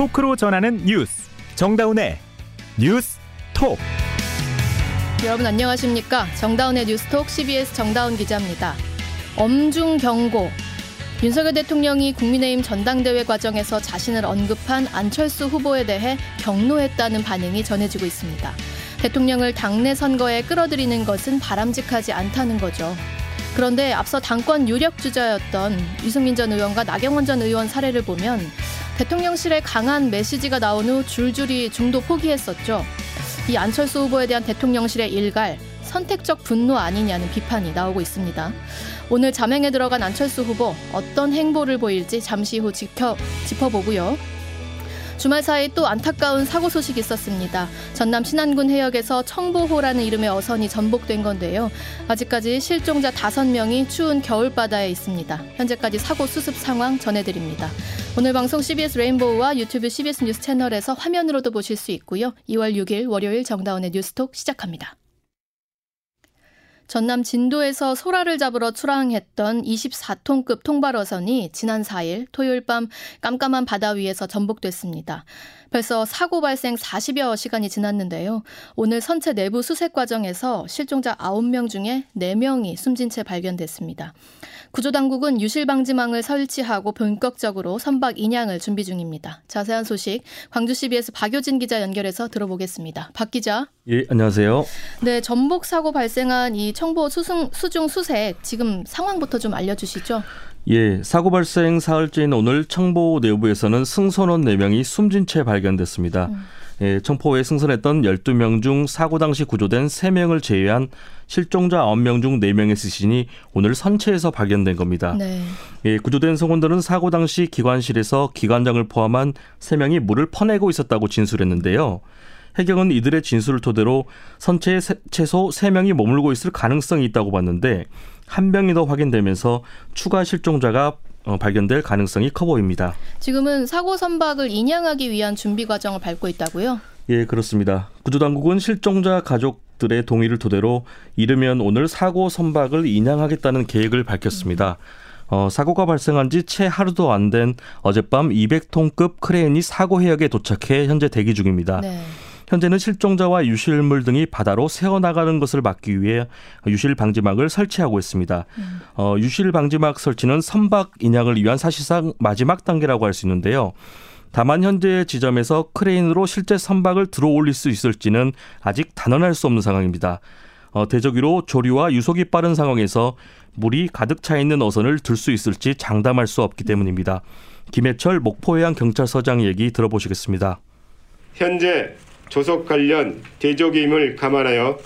토크로 전하는 뉴스. 정다운의 뉴스 톡. 여러분 안녕하십니까? 정다운의 뉴스톡 CBS 정다운 기자입니다. 엄중 경고. 윤석열 대통령이 국민의힘 전당대회 과정에서 자신을 언급한 안철수 후보에 대해 경로했다는 반응이 전해지고 있습니다. 대통령을 당내 선거에 끌어들이는 것은 바람직하지 않다는 거죠. 그런데 앞서 당권 유력 주자였던 유승민 전 의원과 나경원 전 의원 사례를 보면 대통령실에 강한 메시지가 나온 후 줄줄이 중도 포기했었죠. 이 안철수 후보에 대한 대통령실의 일갈, 선택적 분노 아니냐는 비판이 나오고 있습니다. 오늘 자맹에 들어간 안철수 후보 어떤 행보를 보일지 잠시 후 지켜, 짚어보고요. 주말 사이 또 안타까운 사고 소식이 있었습니다. 전남 신안군 해역에서 청보호라는 이름의 어선이 전복된 건데요. 아직까지 실종자 5명이 추운 겨울바다에 있습니다. 현재까지 사고 수습 상황 전해드립니다. 오늘 방송 CBS 레인보우와 유튜브 CBS 뉴스 채널에서 화면으로도 보실 수 있고요. 2월 6일 월요일 정다운의 뉴스톡 시작합니다. 전남 진도에서 소라를 잡으러 출항했던 24톤급 통발어선이 지난 4일 토요일 밤 깜깜한 바다 위에서 전복됐습니다. 벌써 사고 발생 40여 시간이 지났는데요. 오늘 선체 내부 수색 과정에서 실종자 9명 중에 4명이 숨진 채 발견됐습니다. 구조당국은 유실방지망을 설치하고 본격적으로 선박 인양을 준비 중입니다. 자세한 소식 광주 CBS 박효진 기자 연결해서 들어보겠습니다. 박 기자. 예, 안녕하세요. 네, 전복 사고 발생한 이 청보 수중 수색 지금 상황부터 좀 알려주시죠. 예, 사고 발생 사흘째인 오늘 청보 내부에서는 승선원 4명이 숨진 채 발견됐습니다. 음. 예, 청포에 승선했던 12명 중 사고 당시 구조된 3명을 제외한 실종자 9명 중 4명의 시신이 오늘 선체에서 발견된 겁니다. 네. 예, 구조된 성원들은 사고 당시 기관실에서 기관장을 포함한 3명이 물을 퍼내고 있었다고 진술했는데요. 해경은 이들의 진술을 토대로 선체에 최소 3명이 머물고 있을 가능성이 있다고 봤는데 한 명이 더 확인되면서 추가 실종자가 어, 발견될 가능성이 커 보입니다. 지금은 사고 선박을 인양하기 위한 준비 과정을 밟고 있다고요? 예, 그렇습니다. 구조당국은 실종자 가족 들의 동의를 토대로 이르면 오늘 사고 선박을 인양하겠다는 계획을 밝혔습니다. 어, 사고가 발생한 지 채 하루도 안 된 어젯밤 200톤급 크레인이 사고 해역에 도착해 현재 대기 중입니다. 네. 현재는 실종자와 유실물 등이 바다로 새어나가는 것을 막기 위해 유실 방지막을 설치하고 있습니다. 음. 어, 유실 방지막 설치는 선박 인양을 위한 사실상 마지막 단계라고 할 수 있는데요. 다만 현재 지점에서 크레인으로 실제 선박을 들어 올릴 수 있을지는 아직 단언할 수 없는 상황입니다. 어, 대저기로 조류와 유속이 빠른 상황에서 물이 가득 차 있는 어선을 들 수 있을지 장담할 수 없기 때문입니다. 김해철 목포해양 경찰서장 얘기 들어보시겠습니다. 현재 조속 관련 대조임을 감안하여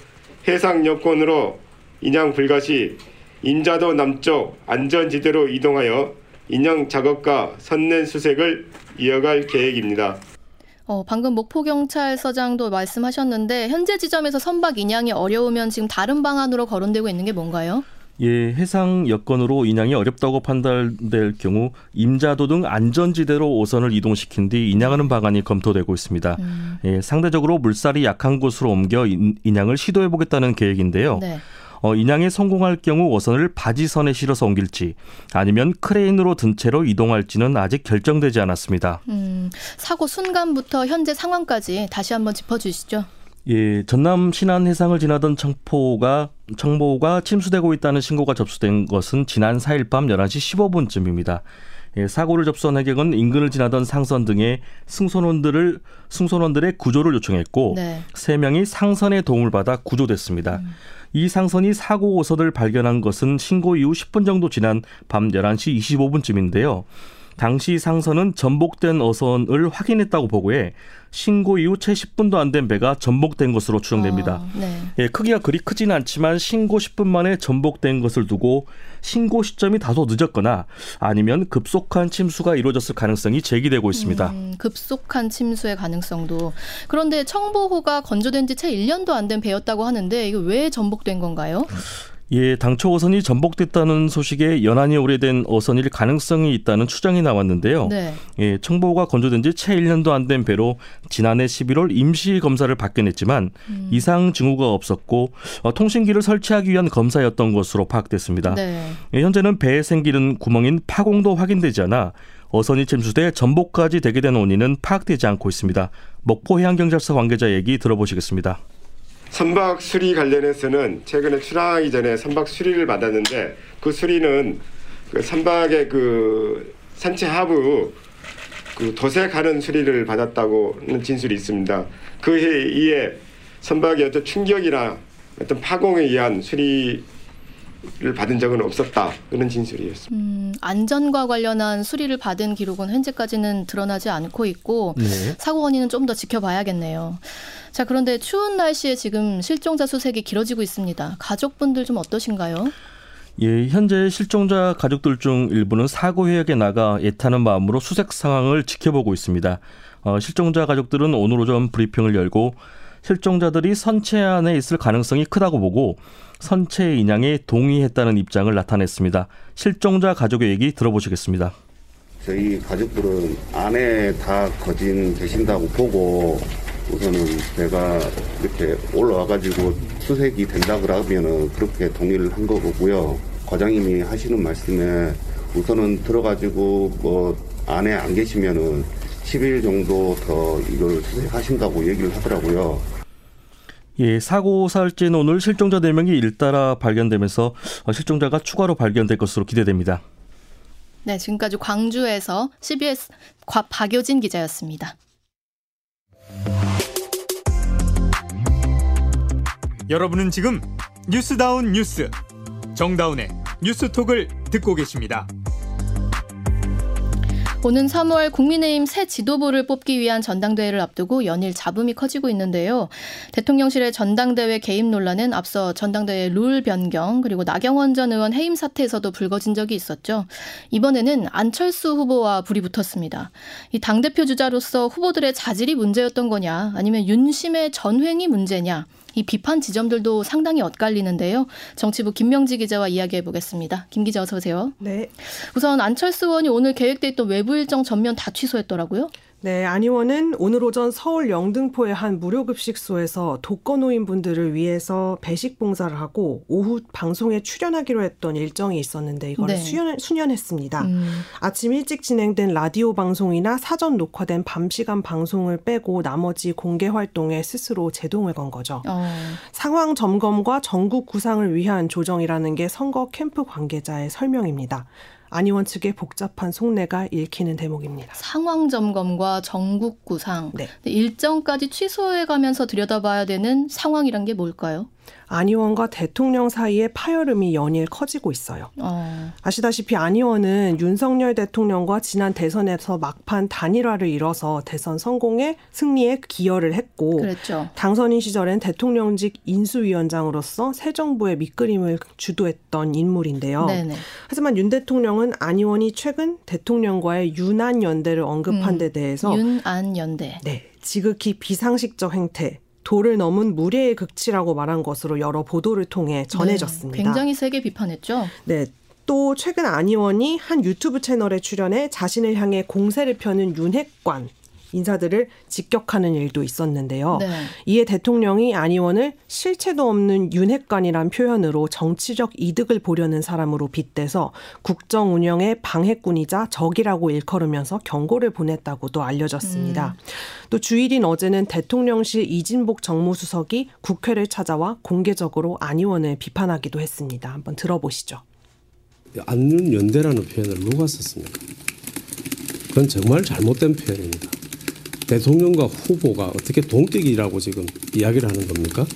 해상 여건으로 인양 불가 시 임자도 남쪽 안전지대로 이동하여 인양 작업과 선내 수색을 이어갈 계획입니다. 어, 방금 목포경찰서장도 말씀하셨는데 현재 지점에서 선박 인양이 어려우면 지금 다른 방안으로 거론되고 있는 게 뭔가요? 예, 해상 여건으로 인양이 어렵다고 판단될 경우 임자도 등 안전지대로 오선을 이동시킨 뒤 인양하는 방안이 검토되고 있습니다. 음. 예, 상대적으로 물살이 약한 곳으로 옮겨 인 양을 시도해 보겠다는 계획인데요. 네. 어, 인양에 성공할 경우 오선을 바지선에 실어서 옮길지 아니면 크레인으로 든 채로 이동할지는 아직 결정되지 않았습니다. 음, 사고 순간부터 현재 상황까지 다시 한번 짚어주시죠. 예, 전남 신안 해상을 지나던 청포가 청보가 침수되고 있다는 신고가 접수된 것은 지난 4일 밤 11시 15분쯤입니다. 예, 사고를 접수한 해경은 인근을 지나던 상선 등의 승선원들을 승선원들의 구조를 요청했고 네. 3명이 상선의 도움을 받아 구조됐습니다. 음. 이 상선이 사고 오선을 발견한 것은 신고 이후 10분 정도 지난 밤 11시 25분쯤인데요. 당시 상선은 전복된 어선을 확인했다고 보고해 신고 이후 채 10분도 안 된 배가 전복된 것으로 추정됩니다. 어, 네. 예, 크기가 그리 크지는 않지만 신고 10분 만에 전복된 것을 두고 신고 시점이 다소 늦었거나 아니면 급속한 침수가 이루어졌을 가능성이 제기되고 있습니다. 음, 급속한 침수의 가능성도. 그런데 청보호가 건조된 지 채 1년도 안 된 배였다고 하는데 이거 왜 전복된 건가요? 예, 당초 어선이 전복됐다는 소식에 연한이 오래된 어선일 가능성이 있다는 추정이 나왔는데요. 네. 예, 청보가 건조된 지 채 1년도 안 된 배로 지난해 11월 임시 검사를 받긴 했지만 음. 이상 징후가 없었고 어, 통신기를 설치하기 위한 검사였던 것으로 파악됐습니다. 네. 예, 현재는 배에 생기는 구멍인 파공도 확인되지 않아 어선이 침수돼 전복까지 되게 된 원인은 파악되지 않고 있습니다. 먹포 해양경찰서 관계자 얘기 들어보시겠습니다. 선박 수리 관련해서는 최근에 출항하기 전에 선박 수리를 받았는데 그 수리는 그 선박의 그 산체 하부 그 도색하는 수리를 받았다고는 진술이 있습니다. 그 이에 선박의 어떤 충격이나 어떤 파공에 의한 수리 를 받은 적은 없었다 그런 진술이었습니다. 음, 안전과 관련한 수리를 받은 기록은 현재까지는 드러나지 않고 있고 네. 사고 원인은 좀 더 지켜봐야겠네요. 자, 그런데 추운 날씨에 지금 실종자 수색이 길어지고 있습니다. 가족분들 좀 어떠신가요? 예, 현재 실종자 가족들 중 일부는 사고 해역에 나가 애타는 마음으로 수색 상황을 지켜보고 있습니다. 어, 실종자 가족들은 오늘 오전 브리핑을 열고 실종자들이 선체 안에 있을 가능성이 크다고 보고 선체 인양에 동의했다는 입장을 나타냈습니다. 실종자 가족의 얘기 들어보시겠습니다. 저희 가족들은 안에 다 거진 계신다고 보고 우선은 배가 이렇게 올라와가지고 수색이 된다 그러면은 그렇게 동의를 한 거고요. 과장님이 하시는 말씀에 우선은 들어가지고 뭐 안에 안 계시면은 10일 정도 더 이걸 수색하신다고 얘기를 하더라고요. 예, 사고 사흘째인 오늘 실종자 4명이 일따라 발견되면서 어, 실종자가 추가로 발견될 것으로 기대됩니다. 네, 지금까지 광주에서 CBS 과 박효진 기자였습니다. 여러분은 지금 뉴스다운 뉴스 정다운의 뉴스톡을 듣고 계십니다. 오는 3월 국민의힘 새 지도부를 뽑기 위한 전당대회를 앞두고 연일 잡음이 커지고 있는데요. 대통령실의 전당대회 개입 논란은 앞서 전당대회 룰 변경 그리고 나경원 전 의원 해임 사태에서도 불거진 적이 있었죠. 이번에는 안철수 후보와 불이 붙었습니다. 이 당대표 주자로서 후보들의 자질이 문제였던 거냐 아니면 윤심의 전횡이 문제냐 이 비판 지점들도 상당히 엇갈리는데요. 정치부 김명지 기자와 이야기해 보겠습니다. 김 기자 어서 오세요. 네. 우선 안철수 의원이 오늘 계획돼 있던 외부 일정 전면 다 취소했더라고요. 네, 안 의원은 오늘 오전 서울 영등포의 한 무료급식소에서 독거노인분들을 위해서 배식 봉사를 하고 오후 방송에 출연하기로 했던 일정이 있었는데 이거를 네. 수연, 수년했습니다. 음, 아침 일찍 진행된 라디오 방송이나 사전 녹화된 밤 시간 방송을 빼고 나머지 공개 활동에 스스로 제동을 건 거죠. 어, 상황 점검과 전국 구상을 위한 조정이라는 게 선거 캠프 관계자의 설명입니다. 안 의원 측의 복잡한 속내가 읽히는 대목입니다. 상황 점검과 전국 구상 네. 일정까지 취소해가면서 들여다봐야 되는 상황이란 게 뭘까요? 안 의원과 대통령 사이의 파열음이 연일 커지고 있어요. 어, 아시다시피 안 의원은 윤석열 대통령과 지난 대선에서 막판 단일화를 이뤄서 대선 성공에 승리에 기여를 했고 그랬죠. 당선인 시절엔 대통령직 인수위원장으로서 새 정부의 밑그림을 주도했던 인물인데요. 네네. 하지만 윤 대통령은 안 의원이 최근 대통령과의 유난 연대를 언급한 음, 데 대해서 윤안 연대. 네, 지극히 비상식적 행태, 도를 넘은 무례의 극치라고 말한 것으로 여러 보도를 통해 전해졌습니다. 네, 굉장히 세게 비판했죠. 네. 또 최근 안 의원이 한 유튜브 채널에 출연해 자신을 향해 공세를 펴는 윤핵관 인사들을 직격하는 일도 있었는데요. 네. 이에 대통령이 안 의원을 실체도 없는 윤핵관이란 표현으로 정치적 이득을 보려는 사람으로 빗대서 국정 운영의 방해꾼이자 적이라고 일컬으면서 경고를 보냈다고도 알려졌습니다. 또 주일인 어제는 대통령실 이진복 정무수석이 국회를 찾아와 공개적으로 안 의원을 비판하기도 했습니다. 한번 들어보시죠. 안윤 연대라는 표현을 누가 썼습니까? 그건 정말 잘못된 표현입니다. 대통령과 후보가 어떻게 동격이라고 지금 이야기를 하는 겁니까?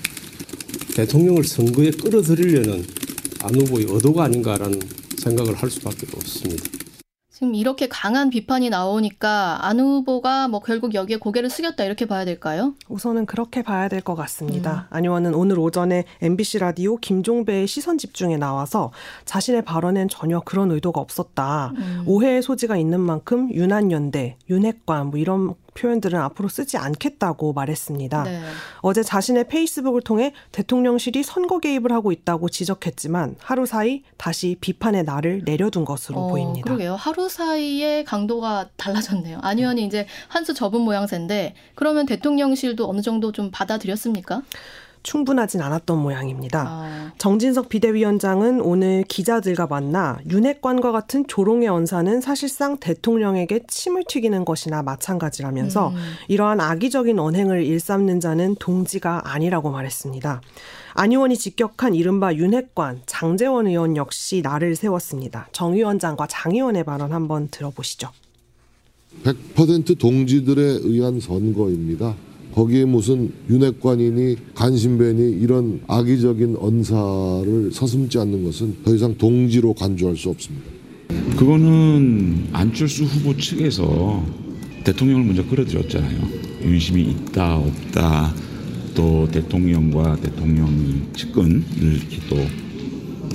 대통령을 선거에 끌어들이려는 안 후보의 의도가 아닌가라는 생각을 할 수밖에 없습니다. 지금 이렇게 강한 비판이 나오니까 안 후보가 뭐 결국 여기에 고개를 숙였다 이렇게 봐야 될까요? 우선은 그렇게 봐야 될것 음. 같습니다. 안 의원은 오늘 오전에 MBC 라디오 김종배의 시선 집중에 나와서 자신의 발언엔 전혀 그런 의도가 없었다. 음. 오해의 소지가 있는 만큼 윤한연대, 윤핵관 뭐 이런 표현들은 앞으로 쓰지 않겠다고 말했습니다. 네. 어제 자신의 페이스북을 통해 대통령실이 선거 개입을 하고 있다고 지적했지만 하루 사이 다시 비판의 날을 내려둔 것으로 어, 보입니다. 그러게요. 하루 사이에 강도가 달라졌네요. 안 의원이 이제 한 수 접은 모양새인데 그러면 대통령실도 어느 정도 좀 받아들였습니까? 충분하진 않았던 모양입니다. 아, 정진석 비대위원장은 오늘 기자들과 만나 윤핵관과 같은 조롱의 언사는 사실상 대통령에게 침을 튀기는 것이나 마찬가지라면서 음. 이러한 악의적인 언행을 일삼는 자는 동지가 아니라고 말했습니다. 안 의원이 직격한 이른바 윤핵관 장재원 의원 역시 나를 세웠습니다. 정 위원장과 장 의원의 발언 한번 들어보시죠. 100% 동지들에 의한 선거입니다. 거기에 무슨 윤핵관이니 간신배니 이런 악의적인 언사를 서슴지 않는 것은 더 이상 동지로 간주할 수 없습니다. 그거는 안철수 후보 측에서 대통령을 먼저 끌어들였잖아요. 윤심이 있다 없다 또 대통령과 대통령 측근을 이렇게 또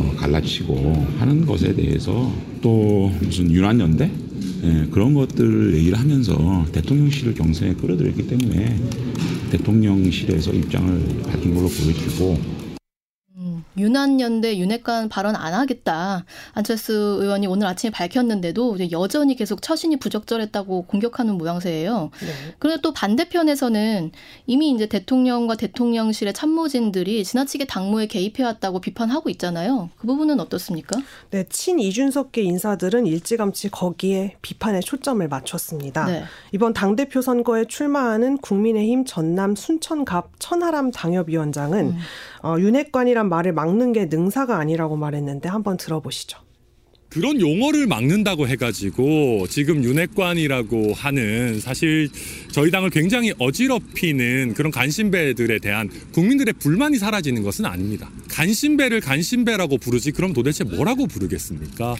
어, 갈라치고 하는 것에 대해서 또 무슨 유난연대 예, 그런 것들 얘기를 하면서 대통령실을 경선에 끌어들였기 때문에 대통령실에서 입장을 밝힌 걸로 보여지고 음, 유난연대 윤핵관 발언 안 하겠다. 안철수 의원이 오늘 아침에 밝혔는데도 여전히 계속 처신이 부적절했다고 공격하는 모양새예요. 그런데 또 반대편에서는 이미 이제 대통령과 대통령실의 참모진들이 지나치게 당무에 개입해왔다고 비판하고 있잖아요. 그 부분은 어떻습니까? 네, 친 이준석계 인사들은 일찌감치 거기에 비판의 초점을 맞췄습니다. 네. 이번 당대표 선거에 출마하는 국민의힘 전남 순천갑 천하람 당협위원장은 음. 어, 윤핵관이란 말을 막는 게 능사가 아니라고 말했는데 한번 들어보시죠. 그런 용어를 막는다고 해가지고 지금 윤핵관이라고 하는 사실 저희 당을 굉장히 어지럽히는 그런 간신배들에 대한 국민들의 불만이 사라지는 것은 아닙니다. 간신배를 간신배라고 부르지 그럼 도대체 뭐라고 부르겠습니까?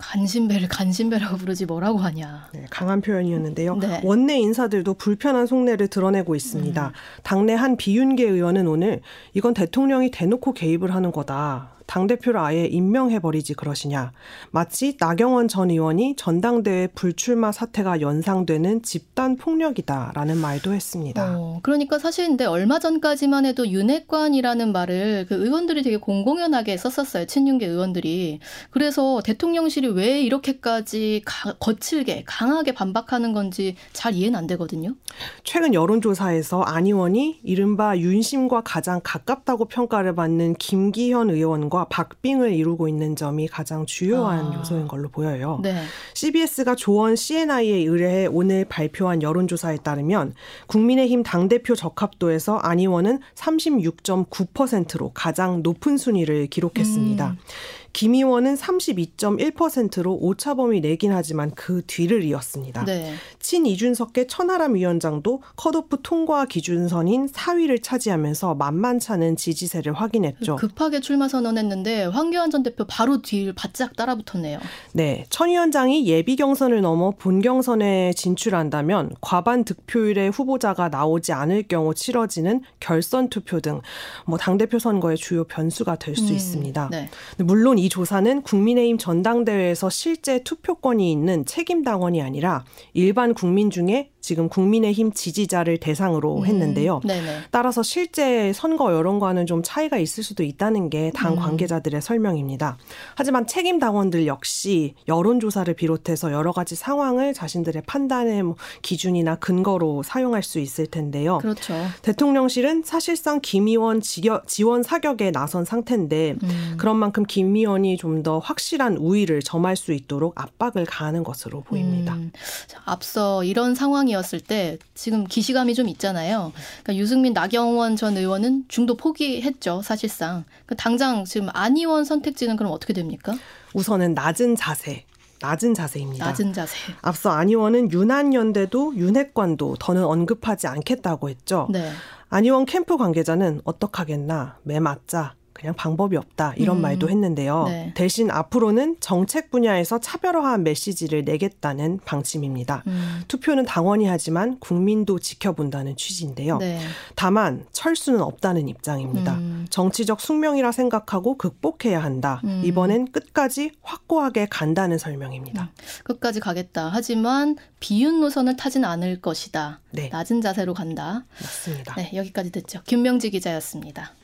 간신배를 간신배라고 부르지 뭐라고 하냐. 네, 강한 표현이었는데요. 네. 원내 인사들도 불편한 속내를 드러내고 있습니다. 음. 당내 한 비윤계 의원은 오늘 이건 대통령이 대놓고 개입을 하는 거다. 당대표를 아예 임명해버리지 그러시냐. 마치 나경원 전 의원이 전당대회 불출마 사태가 연상되는 집단 폭력이다라는 말도 했습니다. 어, 그러니까 사실 근데 얼마 전까지만 해도 윤핵관이라는 말을 그 의원들이 되게 공공연하게 썼었어요. 친윤계 의원들이. 그래서 대통령실이 왜 이렇게까지 가- 거칠게 강하게 반박하는 건지 잘 이해는 안 되거든요. 최근 여론조사에서 안 의원이 이른바 윤심과 가장 가깝다고 평가를 받는 김기현 의원과 박빙을 이루고 있는 점이 가장 주요한 아. 요소인 걸로 보여요. 네. CBS가 조원 CNI에 의뢰해 오늘 발표한 여론조사에 따르면 국민의힘 당대표 적합도에서 안 의원은 36.9%로 가장 높은 순위를 기록했습니다. 김 의원은 32.1%로 오차범위 내긴 하지만 그 뒤를 이었습니다. 네. 친 이준석계 천하람 위원장도 컷오프 통과 기준선인 4위를 차지하면서 만만찮은 지지세를 확인했죠. 급하게 출마 선언했는데 황교안 전 대표 바로 뒤를 바짝 따라붙었네요. 네, 천 위원장이 예비 경선을 넘어 본 경선에 진출한다면 과반 득표율의 후보자가 나오지 않을 경우 치러지는 결선 투표 등 뭐 당대표 선거의 주요 변수가 될수 음, 있습니다. 네. 물론 이 조사는 국민의힘 전당대회에서 실제 투표권이 있는 책임 당원이 아니라 일반 국민 중에 지금 국민의힘 지지자를 대상으로 했는데요. 음. 따라서 실제 선거 여론과는 좀 차이가 있을 수도 있다는 게당 음. 관계자들의 설명입니다. 하지만 책임 당원들 역시 여론조사를 비롯해서 여러 가지 상황을 자신들의 판단의 뭐 기준이나 근거로 사용할 수 있을 텐데요. 그렇죠. 대통령실은 사실상 김 의원 지원 사격에 나선 상태인데 음. 그런 만큼 김 의원이 좀 더 확실한 우위를 점할 수 있도록 압박을 가하는 것으로 보입니다. 음, 자, 앞서 이런 상황이 었을 때 지금 기시감이 좀 있잖아요. 그러니까 유승민, 나경원 전 의원은 중도 포기했죠, 사실상. 그 당장 지금 안 의원 선택지는 그럼 어떻게 됩니까? 우선은 낮은 자세, 낮은 자세입니다. 낮은 자세. 앞서 안 의원은 윤한연대도 윤핵관도 더는 언급하지 않겠다고 했죠. 네. 안 의원 캠프 관계자는 어떡하겠나 매 맞자 그냥 방법이 없다 이런 음. 말도 했는데요. 네. 대신 앞으로는 정책 분야에서 차별화한 메시지를 내겠다는 방침입니다. 음. 투표는 당원이 하지만 국민도 지켜본다는 취지인데요. 네. 다만 철수는 없다는 입장입니다. 음. 정치적 숙명이라 생각하고 극복해야 한다. 음. 이번엔 끝까지 확고하게 간다는 설명입니다. 끝까지 가겠다. 하지만 비윤 노선을 타진 않을 것이다. 네. 낮은 자세로 간다. 맞습니다. 네, 여기까지 듣죠. 김명지 기자였습니다.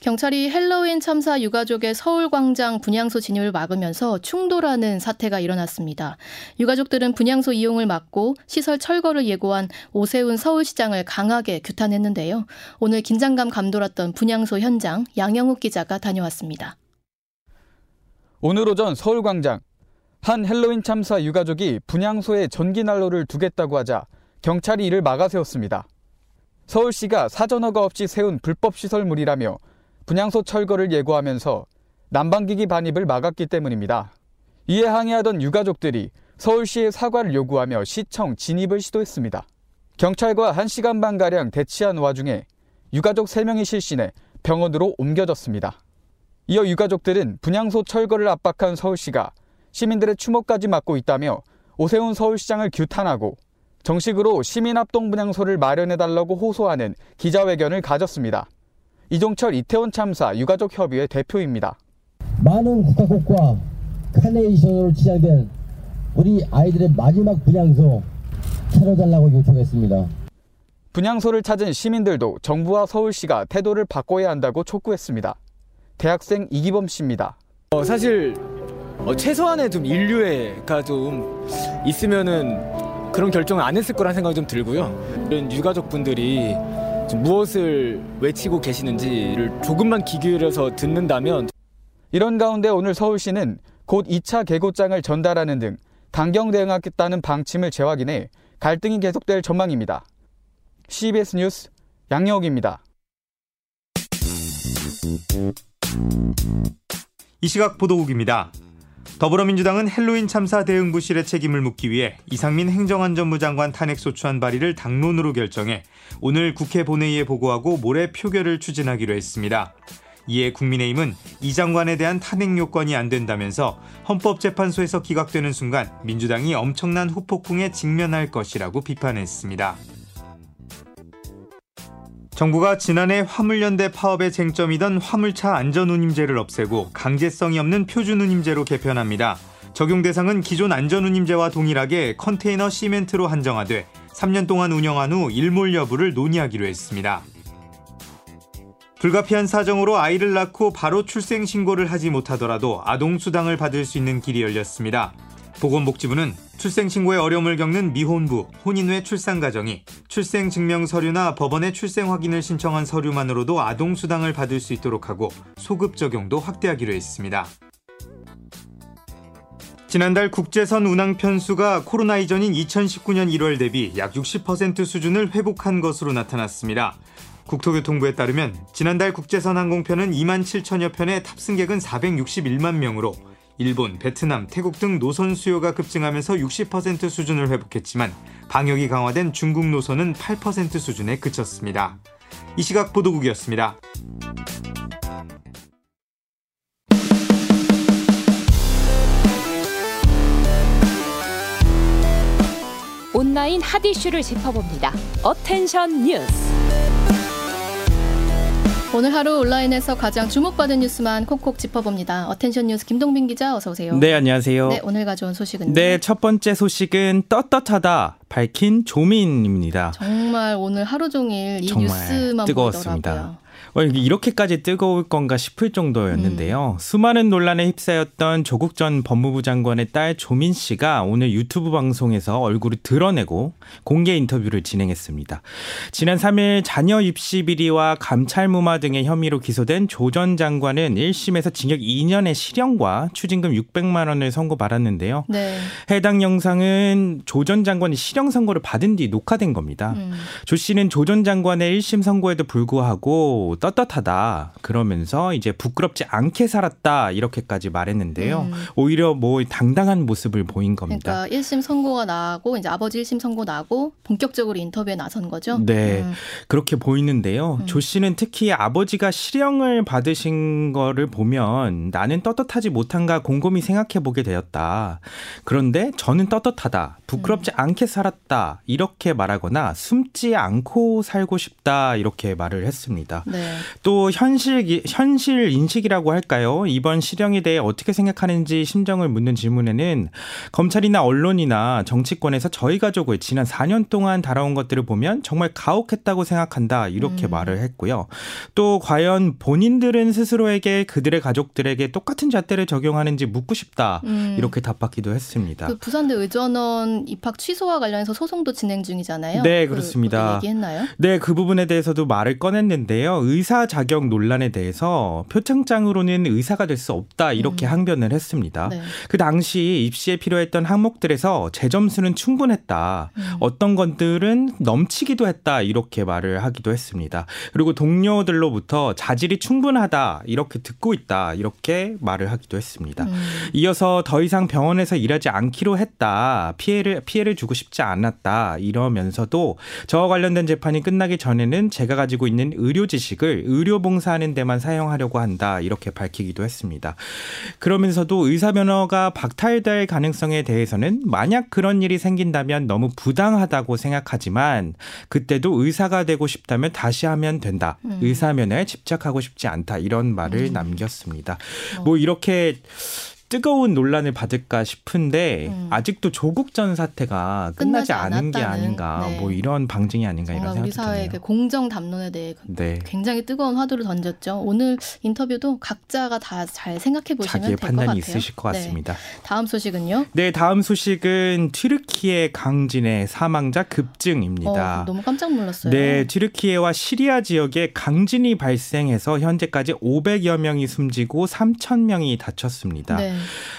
경찰이 헬로윈 참사 유가족의 서울광장 분향소 진입을 막으면서 충돌하는 사태가 일어났습니다. 유가족들은 분향소 이용을 막고 시설 철거를 예고한 오세훈 서울시장을 강하게 규탄했는데요. 오늘 긴장감 감돌았던 분향소 현장 양영욱 기자가 다녀왔습니다. 오늘 오전 서울광장 한 헬로윈 참사 유가족이 분향소에 전기 난로를 두겠다고 하자 경찰이 이를 막아세웠습니다. 서울시가 사전 허가 없이 세운 불법 시설물이라며 분향소 철거를 예고하면서 난방기기 반입을 막았기 때문입니다. 이에 항의하던 유가족들이 서울시에 사과를 요구하며 시청 진입을 시도했습니다. 경찰과 1시간 반가량 대치한 와중에 유가족 3명이 실신해 병원으로 옮겨졌습니다. 이어 유가족들은 분향소 철거를 압박한 서울시가 시민들의 추모까지 막고 있다며 오세훈 서울시장을 규탄하고 정식으로 시민합동 분향소를 마련해달라고 호소하는 기자회견을 가졌습니다. 이종철 이태원 참사 유가족 협의회 대표입니다. 많은 국가국과 카네이션으로 치장된 우리 아이들의 마지막 분향소 차려달라고 요청했습니다. 분향소를 찾은 시민들도 정부와 서울시가 태도를 바꿔야 한다고 촉구했습니다. 대학생 이기범 씨입니다. 어, 사실 어, 최소한의 좀 인류애가 좀 있으면은 그런 결정을 안 했을 거란 생각이 좀 들고요. 이런 유가족 분들이 좀 무엇을 외치고 계시는지를 조금만 귀 기울여서 듣는다면 이런 가운데 오늘 서울시는 곧 2차 개고장을 전달하는 등 강경 대응하겠다는 방침을 재확인해 갈등이 계속될 전망입니다. CBS 뉴스 양영욱입니다. 이 시각 보도국입니다. 더불어민주당은 헬로윈 참사 대응 부실의 책임을 묻기 위해 이상민 행정안전부 장관 탄핵 소추안 발의를 당론으로 결정해 오늘 국회 본회의에 보고하고 모레 표결을 추진하기로 했습니다. 이에 국민의힘은 이 장관에 대한 탄핵 요건이 안 된다면서 헌법재판소에서 기각되는 순간 민주당이 엄청난 후폭풍에 직면할 것이라고 비판했습니다. 정부가 지난해 화물연대 파업의 쟁점이던 화물차 안전운임제를 없애고 강제성이 없는 표준운임제로 개편합니다. 적용 대상은 기존 안전운임제와 동일하게 컨테이너 시멘트로 한정화돼 3년 동안 운영한 후 일몰 여부를 논의하기로 했습니다. 불가피한 사정으로 아이를 낳고 바로 출생 신고를 하지 못하더라도 아동 수당을 받을 수 있는 길이 열렸습니다. 보건복지부는 출생 신고에 어려움을 겪는 미혼부, 혼인 후의 출산 가정이 출생 증명 서류나 법원의 출생 확인을 신청한 서류만으로도 아동 수당을 받을 수 있도록 하고 소급 적용도 확대하기로 했습니다. 지난달 국제선 운항 편수가 코로나 이전인 2019년 1월 대비 약 60% 수준을 회복한 것으로 나타났습니다. 국토교통부에 따르면 지난달 국제선 항공편은 2만 7천여 편에 탑승객은 461만 명으로 일본, 베트남, 태국 등 노선 수요가 급증하면서 60% 수준을 회복했지만 방역이 강화된 중국 노선은 8% 수준에 그쳤습니다. 이 시각 보도국이었습니다. 온라인 핫 이슈를 짚어봅니다. attention 뉴스. 오늘 하루 온라인에서 가장 주목받은 뉴스만 콕콕 짚어봅니다. attention 뉴스 김동빈 기자 어서 오세요. 네, 안녕하세요. 네, 오늘 가져온 소식은 네, 첫 번째 소식은 떳떳하다 밝힌 조민입니다. 정말 오늘 하루 종일 이 정말 뉴스만 뜨거웠습니다. 보더라고요. 어, 이렇게까지 뜨거울 건가 싶을 정도였는데요. 음. 수많은 논란에 휩싸였던 조국 전 법무부 장관의 딸 조민 씨가 오늘 유튜브 방송에서 얼굴을 드러내고 공개 인터뷰를 진행했습니다. 지난 3일 자녀 입시 비리와 감찰 무마 등의 혐의로 기소된 조 전 장관은 1심에서 징역 2년의 실형과 추징금 600만 원을 선고받았는데요. 네. 해당 영상은 조 전 장관이 실형 선고를 받은 뒤 녹화된 겁니다. 음. 조 씨는 조 전 장관의 1심 선고에도 불구하고 떳떳하다 그러면서 이제 부끄럽지 않게 살았다 이렇게까지 말했는데요. 음. 오히려 뭐 당당한 모습을 보인 겁니다. 그러니까 1심 선고가 나고 이제 아버지 1심 선고 나고 본격적으로 인터뷰에 나선 거죠. 네. 음. 그렇게 보이는데요. 음. 조 씨는 특히 아버지가 실형을 받으신 거를 보면 나는 떳떳하지 못한가 곰곰이 생각해 보게 되었다. 그런데 저는 떳떳하다. 부끄럽지 음. 않게 살았다. 이렇게 말하거나 숨지 않고 살고 싶다. 이렇게 말을 했습니다. 네. 또 현실 현실 인식이라고 할까요? 이번 실형에 대해 어떻게 생각하는지 심정을 묻는 질문에는 검찰이나 언론이나 정치권에서 저희 가족을 지난 4년 동안 달아온 것들을 보면 정말 가혹했다고 생각한다. 이렇게 음. 말을 했고요. 또 과연 본인들은 스스로에게 그들의 가족들에게 똑같은 잣대를 적용하는지 묻고 싶다. 음. 이렇게 답받기도 했습니다. 그 부산대 의전원 입학 취소와 관련해서 소송도 진행 중이잖아요. 네, 그렇습니다. 그, 얘기했나요? 네, 그 부분에 대해서도 말을 꺼냈는데요. 의사 자격 논란에 대해서 표창장으로는 의사가 될 수 없다 이렇게 음. 항변을 했습니다. 네. 그 당시 입시에 필요했던 항목들에서 제 점수는 충분했다. 음. 어떤 것들은 넘치기도 했다 이렇게 말을 하기도 했습니다. 그리고 동료들로부터 자질이 충분하다 이렇게 듣고 있다 이렇게 말을 하기도 했습니다. 음. 이어서 더 이상 병원에서 일하지 않기로 했다. 피해를 피해를 주고 싶지 않았다. 이러면서도 저와 관련된 재판이 끝나기 전에는 제가 가지고 있는 의료 지식 을 의료 봉사하는 데만 사용하려고 한다. 이렇게 밝히기도 했습니다. 그러면서도 의사 면허가 박탈될 가능성에 대해서는 만약 그런 일이 생긴다면 너무 부당하다고 생각하지만 그때도 의사가 되고 싶다면 다시 하면 된다. 음. 의사 면허에 집착하고 싶지 않다. 이런 말을 음. 남겼습니다. 어. 뭐 이렇게 뜨거운 논란을 받을까 싶은데 음. 아직도 조국 전 사태가 끝나지, 끝나지 않은 게 아닌가 네. 뭐 이런 방증이 아닌가 이런 생각이 우리 사회의 그 공정 담론에 대해 네. 굉장히 뜨거운 화두를 던졌죠. 오늘 인터뷰도 각자가 다 잘 생각해 보시면 될 것 같아요. 판단이 있으실 것 네. 같습니다. 네. 다음 소식은요? 네, 다음 소식은 튀르키예 강진의 사망자 급증입니다. 어, 너무 깜짝 놀랐어요. 네, 튀르키예와 시리아 지역에 강진이 발생해서 현재까지 500여 명이 숨지고 3천 명이 다쳤습니다. 네.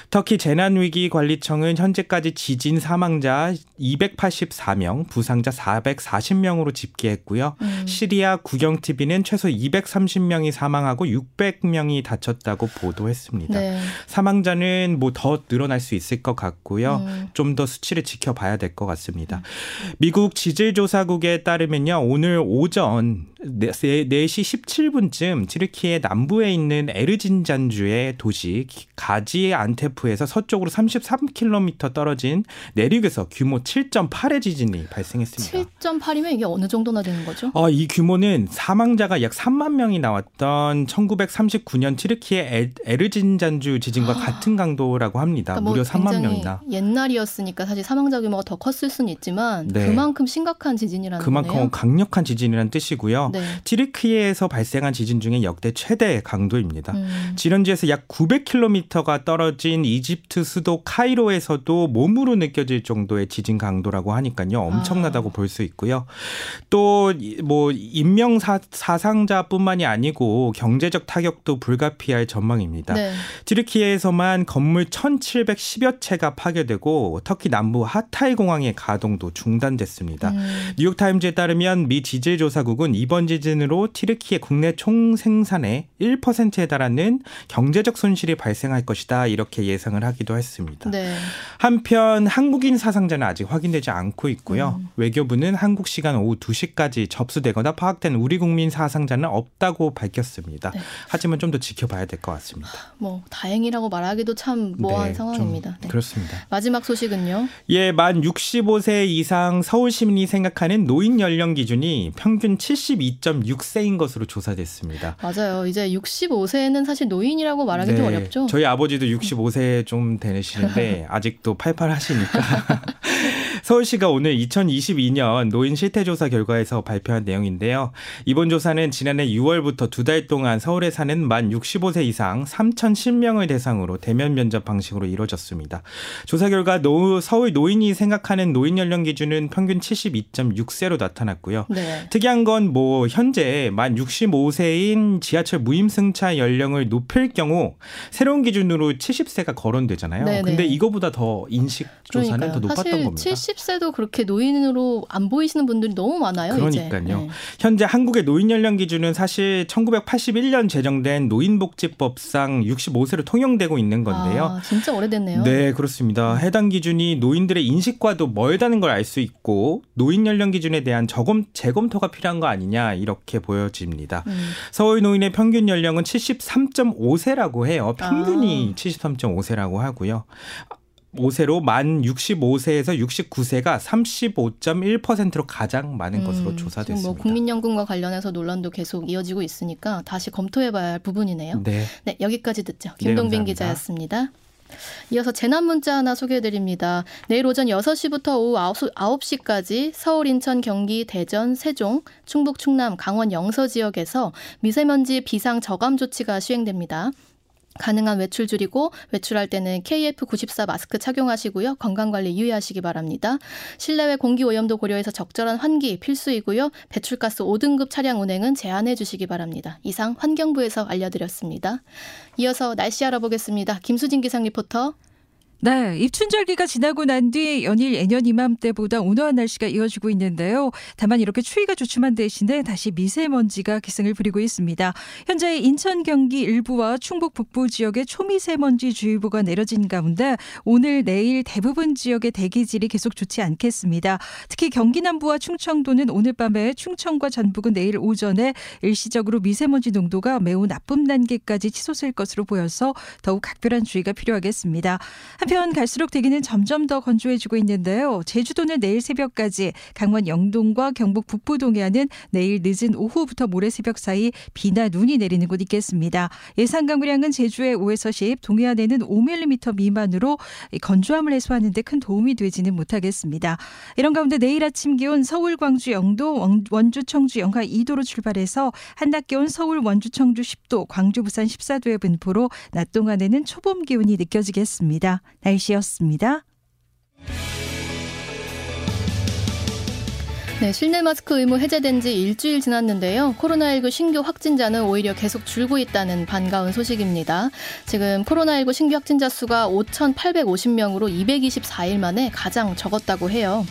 터키 재난위기관리청은 현재까지 지진 사망자 284명, 부상자 440명으로 집계했고요. 음. 시리아 국영TV는 최소 230명이 사망하고 600명이 다쳤다고 보도했습니다. 네. 사망자는 뭐 더 늘어날 수 있을 것 같고요. 음. 좀더 수치를 지켜봐야 될 것 같습니다. 음. 미국 지질조사국에 따르면요. 오늘 오전 4시 17분쯤 튀르키예 남부에 있는 에르진잔주의 도시 가지 안테프에서 서쪽으로 33km 떨어진 내륙에서 규모 7.8의 지진이 발생했습니다. 7.8이면 이게 어느 정도나 되는 거죠? 어, 이 규모는 사망자가 약 3만 명이 나왔던 1939년 튀르키예 에르진잔주 지진과 아. 같은 강도라고 합니다. 그러니까 뭐 무려 3만 명이나. 옛날이었으니까 사실 사망자 규모가 더 컸을 수는 있지만 네. 그만큼 심각한 지진이라는 그만큼 거네요. 강력한 지진이라는 뜻이고요. 네. 튀르키예에서 발생한 지진 중에 역대 최대 강도입니다. 음. 지런지에서 약 900km가 떨어 진 이집트 수도 카이로에서도 몸으로 느껴질 정도의 지진 강도라고 하니까요. 엄청나다고 아. 볼수 있고요. 또 뭐 인명 사상자뿐만이 아니고 경제적 타격도 불가피할 전망입니다. 네. 튀르키예에서만 건물 1,710여 채가 파괴되고 터키 남부 하타이 공항의 가동도 중단됐습니다. 음. 뉴욕타임즈에 따르면 미 지질조사국은 이번 지진으로 튀르키예 국내 총생산의 1%에 달하는 경제적 손실이 발생할 것이다 이렇게 예상을 하기도 했습니다. 네. 한편 한국인 사상자는 아직 확인되지 않고 있고요. 음. 외교부는 한국 시간 오후 2시까지 접수되거나 파악된 우리 국민 사상자는 없다고 밝혔습니다. 네. 하지만 좀 더 지켜봐야 될 것 같습니다. 뭐 다행이라고 말하기도 참 모호한 네, 상황입니다. 네. 그렇습니다. 마지막 소식은요? 예, 만 65세 이상 서울 시민이 생각하는 노인 연령 기준이 평균 72.6세인 것으로 조사됐습니다. 맞아요. 이제 65세는 사실 노인이라고 말하기 좀 네. 어렵죠. 저희 아버지도 65세 좀 되시는데 아직도 팔팔하시니까 서울시가 오늘 2022년 노인 실태조사 결과에서 발표한 내용인데요. 이번 조사는 지난해 6월부터 두 달 동안 서울에 사는 만 65세 이상 3,010명을 대상으로 대면 면접 방식으로 이루어졌습니다. 조사 결과 노, 서울 노인이 생각하는 노인 연령 기준은 평균 72.6세로 나타났고요. 네. 특이한 건 뭐 현재 만 65세인 지하철 무임승차 연령을 높일 경우 새로운 기준으로 70세가 거론되잖아요. 네네. 근데 이거보다 더 인식 조사는 더 높았던 겁니다. 70 세도 그렇게 노인으로 안 보이시는 분들이 너무 많아요. 그러니까요. 네. 현재 한국의 노인 연령 기준은 사실 1981년 제정된 노인복지법상 65세로 통용되고 있는 건데요. 아, 진짜 오래됐네요. 네, 그렇습니다. 해당 기준이 노인들의 인식과도 멀다는 걸 알 수 있고 노인 연령 기준에 대한 저검 재검토가 필요한 거 아니냐 이렇게 보여집니다. 음. 서울 노인의 평균 연령은 73.5세라고 해요. 평균이 아. 73.5세라고 하고요. 5세로 만 65세에서 69세가 35.1%로 가장 많은 것으로 음, 조사됐습니다. 뭐 국민연금과 관련해서 논란도 계속 이어지고 있으니까 다시 검토해봐야 할 부분이네요. 네. 네, 여기까지 듣죠. 네, 김동빈 감사합니다. 기자였습니다. 이어서 재난 문자 하나 소개해 드립니다. 내일 오전 6시부터 오후 9시까지 서울, 인천, 경기, 대전, 세종, 충북, 충남, 강원, 영서 지역에서 미세먼지 비상 저감 조치가 시행됩니다. 가능한 외출 줄이고 외출할 때는 KF94 마스크 착용하시고요. 건강관리 유의하시기 바랍니다. 실내외 공기 오염도 고려해서 적절한 환기 필수이고요. 배출가스 5등급 차량 운행은 제한해 주시기 바랍니다. 이상 환경부에서 알려드렸습니다. 이어서 날씨 알아보겠습니다. 김수진 기상 리포터. 네, 입춘절기가 지나고 난 뒤 연일 예년 이맘때보다 온화한 날씨가 이어지고 있는데요. 다만 이렇게 추위가 주춤한 대신에 다시 미세먼지가 기승을 부리고 있습니다. 현재 인천 경기 일부와 충북 북부 지역에 초미세먼지 주의보가 내려진 가운데 오늘 내일 대부분 지역의 대기질이 계속 좋지 않겠습니다. 특히 경기 남부와 충청도는 오늘 밤에 충청과 전북은 내일 오전에 일시적으로 미세먼지 농도가 매우 나쁨 단계까지 치솟을 것으로 보여서 더욱 각별한 주의가 필요하겠습니다. 한편 갈수록 대기는 점점 더 건조해지고 있는데요. 제주도는 내일 새벽까지, 강원 영동과 경북 북부 동해안은 내일 늦은 오후부터 모레 새벽 사이 비나 눈이 내리는 곳 있겠습니다. 예상 강우량은 제주에 5에서 10, 동해안에는 5mm 미만으로 건조함을 해소하는 데 큰 도움이 되지는 못하겠습니다. 이런 가운데 내일 아침 기온 서울, 광주, 영도, 원주, 청주 영하 2도로 출발해서 한낮 기온 서울, 원주, 청주 10도, 광주, 부산 14도의 분포로 낮 동안에는 초봄 기온이 느껴지겠습니다. 날씨였습니다. 네, 실내 마스크 의무 해제된 지 일주일 지났는데요. 코로나19 신규 확진자는 오히려 계속 줄고 있다는 반가운 소식입니다. 지금 코로나19 신규 확진자 수가 5,850명으로 224일 만에 가장 적었다고 해요.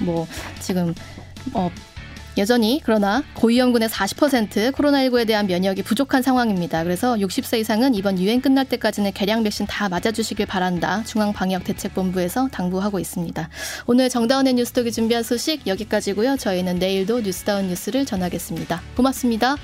뭐, 지금, 어, 여전히 그러나 고위험군의 40% 코로나19에 대한 면역이 부족한 상황입니다. 그래서 60세 이상은 이번 유행 끝날 때까지는 개량 백신 다 맞아주시길 바란다. 중앙방역대책본부에서 당부하고 있습니다. 오늘 정다운의 뉴스톡이 준비한 소식 여기까지고요. 저희는 내일도 뉴스다운 뉴스를 전하겠습니다. 고맙습니다.